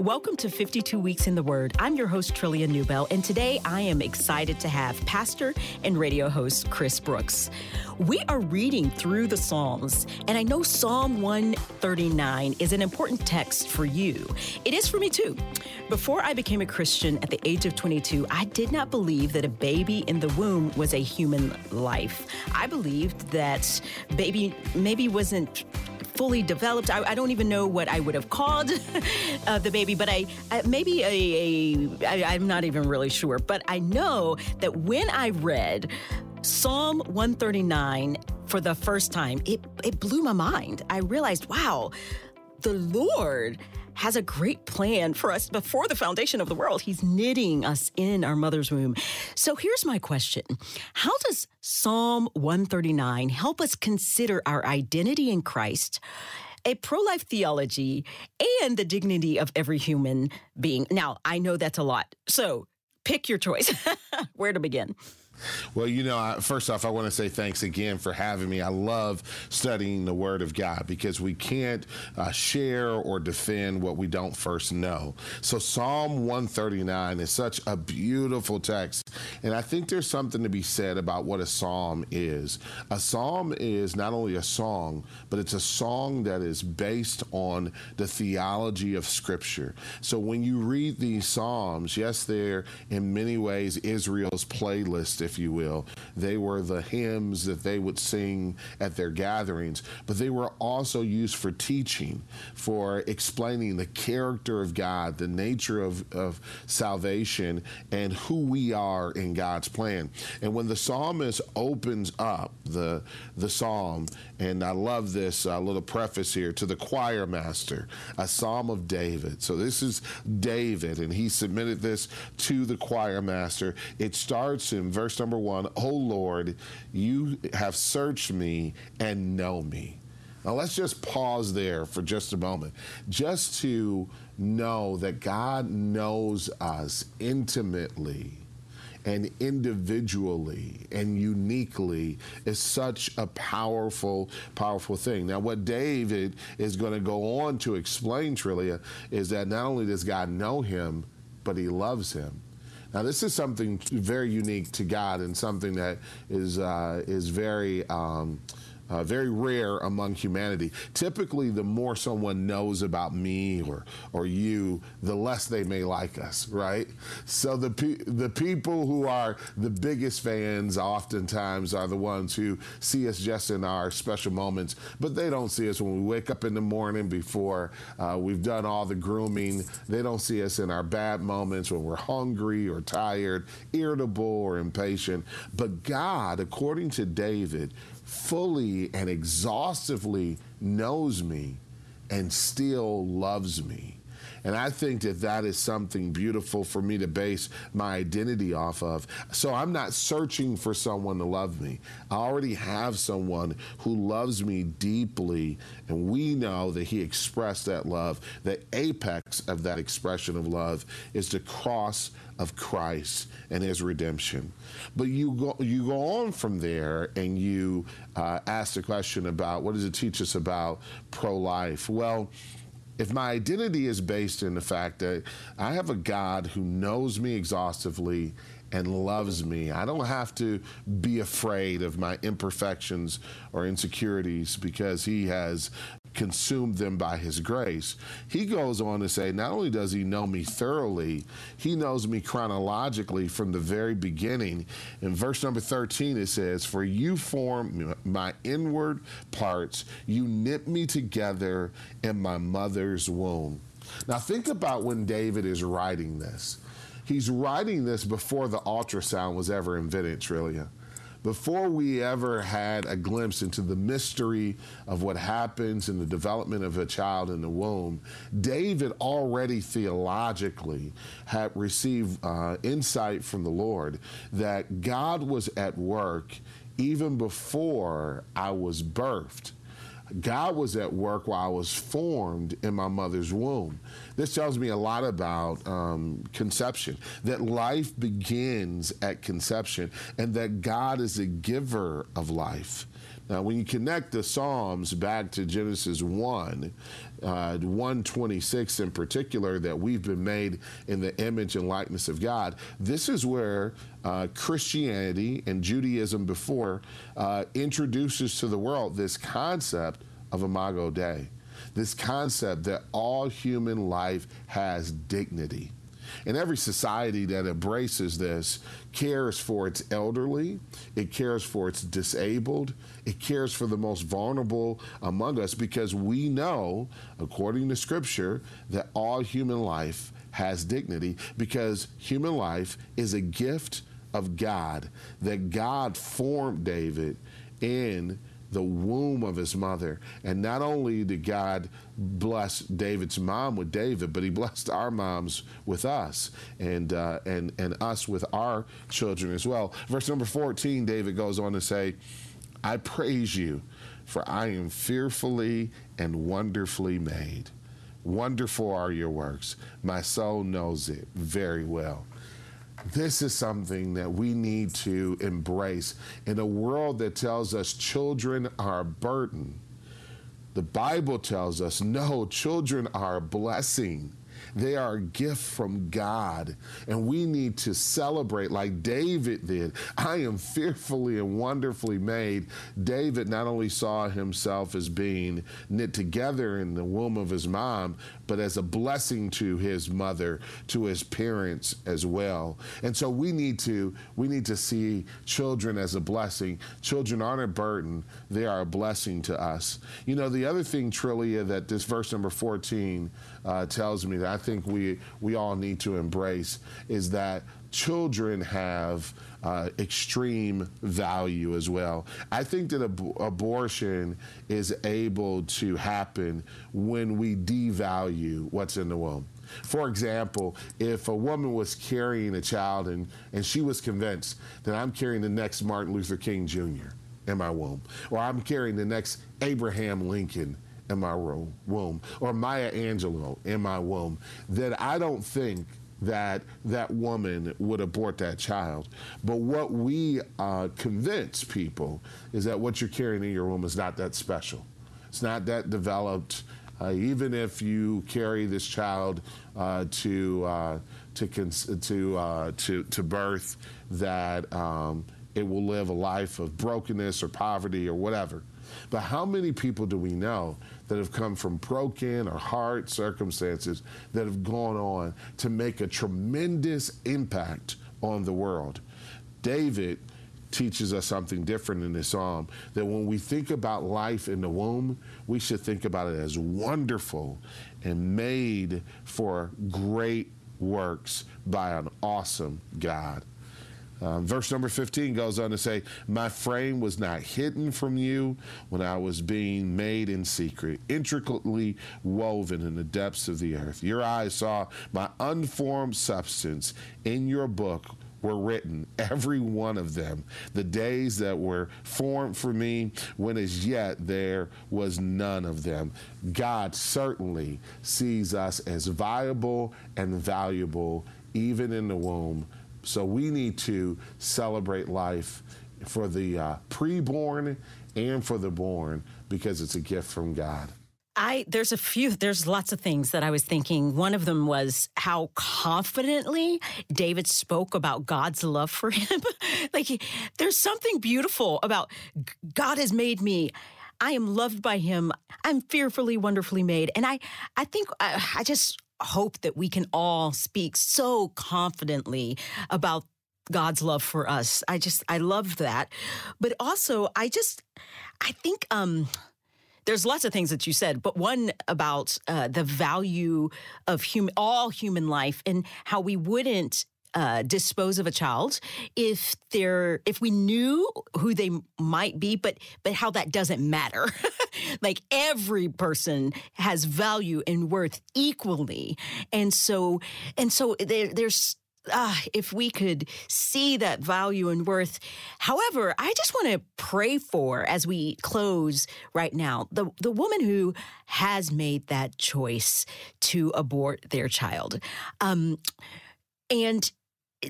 Welcome to 52 Weeks in the Word. I'm your host, Trillia Newbell, and today I am excited to have pastor and radio host Chris Brooks. We are reading through the Psalms, and I know Psalm 139 is an important text for you. It is for me too. Before I became a Christian at the age of 22, I did not believe that a baby in the womb was a human life. I believed that baby maybe wasn't fully developed. I, I, don't even know what I would have called uh, the baby, but I, I maybe a, a I, I'm not even really sure. But I know that when I read Psalm 139 for the first time, it it blew my mind. I realized, wow, the Lord has a great plan for us before the foundation of the world. He's knitting us in our mother's womb. So here's my question How does Psalm 139 help us consider our identity in Christ? a pro life theology, and the dignity of every human being. Now, I know that's a lot. So pick your choice. Where to begin? Well, you know, first off, I want to say thanks again for having me. I love studying the Word of God because we can't uh, share or defend what we don't first know. So, Psalm 139 is such a beautiful text. And I think there's something to be said about what a psalm is. A psalm is not only a song, but it's a song that is based on the theology of Scripture. So, when you read these psalms, yes, they're in many ways Israel's playlist if you will. They were the hymns that they would sing at their gatherings, but they were also used for teaching, for explaining the character of God, the nature of, of salvation, and who we are in God's plan. And when the psalmist opens up the, the psalm, and I love this uh, little preface here to the choir master, a psalm of David. So this is David, and he submitted this to the choir master. It starts in verse number one, Oh Lord, you have searched me and know me. Now let's just pause there for just a moment, just to know that God knows us intimately and individually and uniquely is such a powerful, powerful thing. Now, what David is going to go on to explain, Trillia, is that not only does God know him, but he loves him. Now, this is something very unique to God and something that is uh, is very. Um, uh, very rare among humanity. Typically, the more someone knows about me or or you, the less they may like us, right? So the pe- the people who are the biggest fans oftentimes are the ones who see us just in our special moments, but they don't see us when we wake up in the morning before uh, we've done all the grooming. They don't see us in our bad moments when we're hungry or tired, irritable or impatient. But God, according to David, fully and exhaustively knows me and still loves me. And I think that that is something beautiful for me to base my identity off of. So I'm not searching for someone to love me. I already have someone who loves me deeply. And we know that he expressed that love. The apex of that expression of love is to cross of Christ and his redemption. But you go, you go on from there and you uh, ask the question about what does it teach us about pro life? Well, if my identity is based in the fact that I have a God who knows me exhaustively and loves me. I don't have to be afraid of my imperfections or insecurities because he has consumed them by his grace. He goes on to say, not only does he know me thoroughly, he knows me chronologically from the very beginning. In verse number 13, it says, For you form my inward parts, you knit me together in my mother's womb. Now, think about when David is writing this. He's writing this before the ultrasound was ever invented, Trillia before we ever had a glimpse into the mystery of what happens in the development of a child in the womb, David already theologically had received uh, insight from the Lord that God was at work even before I was birthed. God was at work while I was formed in my mother's womb. This tells me a lot about um, conception, that life begins at conception, and that God is a giver of life. Now, when you connect the Psalms back to Genesis 1, uh, 126 in particular, that we've been made in the image and likeness of God, this is where uh, Christianity and Judaism before uh, introduces to the world this concept of Imago Dei, this concept that all human life has dignity. And every society that embraces this cares for its elderly, it cares for its disabled, it cares for the most vulnerable among us because we know, according to Scripture, that all human life has dignity because human life is a gift of God, that God formed David in the womb of his mother. And not only did God bless David's mom with David, but he blessed our moms with us and, uh, and, and us with our children as well. Verse number 14, David goes on to say, I praise you, for I am fearfully and wonderfully made. Wonderful are your works. My soul knows it very well this is something that we need to embrace in a world that tells us children are a burden. The Bible tells us no, children are a blessing. They are a gift from God. And we need to celebrate like David did. I am fearfully and wonderfully made. David not only saw himself as being knit together in the womb of his mom, but as a blessing to his mother, to his parents as well. And so we need to we need to see children as a blessing. Children aren't a burden; they are a blessing to us. You know, the other thing, Trillia, that this verse number fourteen uh, tells me that I think we we all need to embrace is that children have uh, extreme value as well. I think that ab- abortion is able to happen when we devalue what's in the womb. For example, if a woman was carrying a child and, and she was convinced that I'm carrying the next Martin Luther King Jr. in my womb, or I'm carrying the next Abraham Lincoln in my womb, or Maya Angelou in my womb, then I don't think that that woman would abort that child. But what we uh, convince people is that what you're carrying in your womb is not that special. It's not that developed. Uh, even if you carry this child uh, to uh, to to uh, to to birth, that um, it will live a life of brokenness or poverty or whatever. But how many people do we know that have come from broken or hard circumstances that have gone on to make a tremendous impact on the world? David teaches us something different in this psalm that when we think about life in the womb, we should think about it as wonderful and made for great works by an awesome God. Um, verse number 15 goes on to say, My frame was not hidden from you when I was being made in secret, intricately woven in the depths of the earth. Your eyes saw my unformed substance in your book were written, every one of them, the days that were formed for me, when as yet there was none of them. God certainly sees us as viable and valuable, even in the womb so we need to celebrate life for the uh, preborn and for the born because it's a gift from God. I there's a few there's lots of things that I was thinking. One of them was how confidently David spoke about God's love for him. like he, there's something beautiful about God has made me. I am loved by him. I'm fearfully wonderfully made. And I I think I, uh, I just hope that we can all speak so confidently about God's love for us. I just I love that. But also I just I think um there's lots of things that you said, but one about uh, the value of human, all human life, and how we wouldn't uh, dispose of a child if they're if we knew who they might be, but but how that doesn't matter. like every person has value and worth equally, and so and so there, there's ah, if we could see that value and worth. However, I just want to pray for as we close right now the, the woman who has made that choice to abort their child. Um, and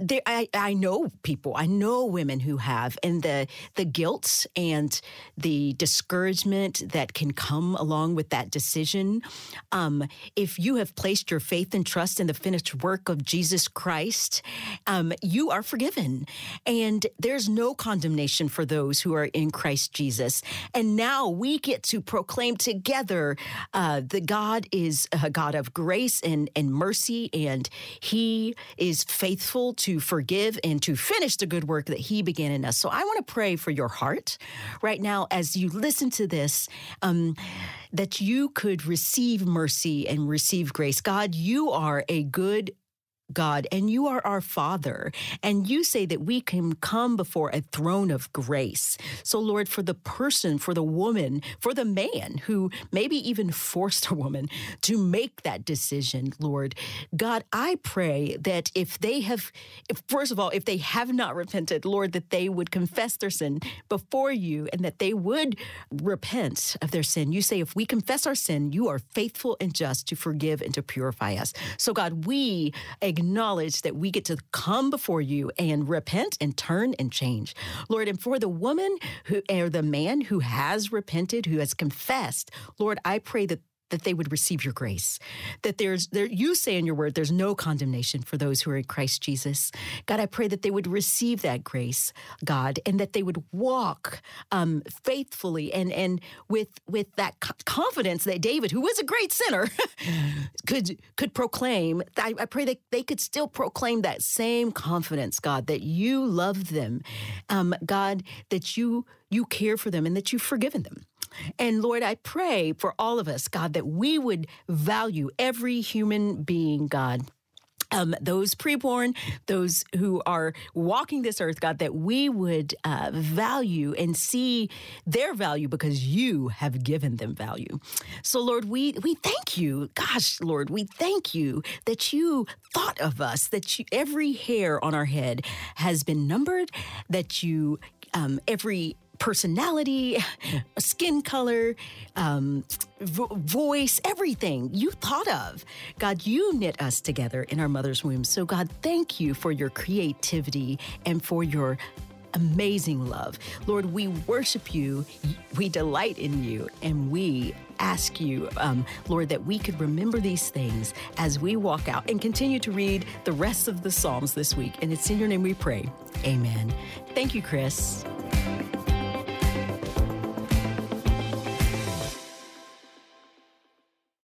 there, I, I know people, I know women who have, and the the guilt and the discouragement that can come along with that decision. Um, if you have placed your faith and trust in the finished work of Jesus Christ, um, you are forgiven, and there's no condemnation for those who are in Christ Jesus. And now we get to proclaim together uh, that God is a God of grace and and mercy, and He is faithful to forgive and to finish the good work that He began in us. So I want to pray for your heart right now as you listen to this. Um, that you could receive mercy and receive grace. God, you are a good God, and you are our Father. And you say that we can come before a throne of grace. So, Lord, for the person, for the woman, for the man who maybe even forced a woman to make that decision, Lord, God, I pray that if they have, if, first of all, if they have not repented, Lord, that they would confess their sin before you and that they would repent of their sin. You say, if we confess our sin, you are faithful and just to forgive and to purify us. So, God, we acknowledge that we get to come before you and repent and turn and change. Lord, and for the woman who or the man who has repented, who has confessed, Lord, I pray that that they would receive your grace. That there's there you say in your word there's no condemnation for those who are in Christ Jesus. God, I pray that they would receive that grace, God, and that they would walk um, faithfully and and with with that confidence that David, who was a great sinner, could could proclaim. I, I pray that they could still proclaim that same confidence, God, that you love them, um, God, that you you care for them and that you've forgiven them. And Lord, I pray for all of us, God, that we would value every human being, God. Um, those preborn, those who are walking this earth, God, that we would uh, value and see their value because you have given them value. So, Lord, we we thank you, gosh, Lord, we thank you that you thought of us, that you, every hair on our head has been numbered, that you um, every personality, skin color, um, vo- voice, everything you thought of. God, you knit us together in our mother's womb. So, God, thank you for your creativity and for your amazing love. Lord, we worship you, we delight in you, and we ask you, um, Lord, that we could remember these things as we walk out and continue to read the rest of the Psalms this week. And it's in your name we pray. Amen. Thank you, Chris.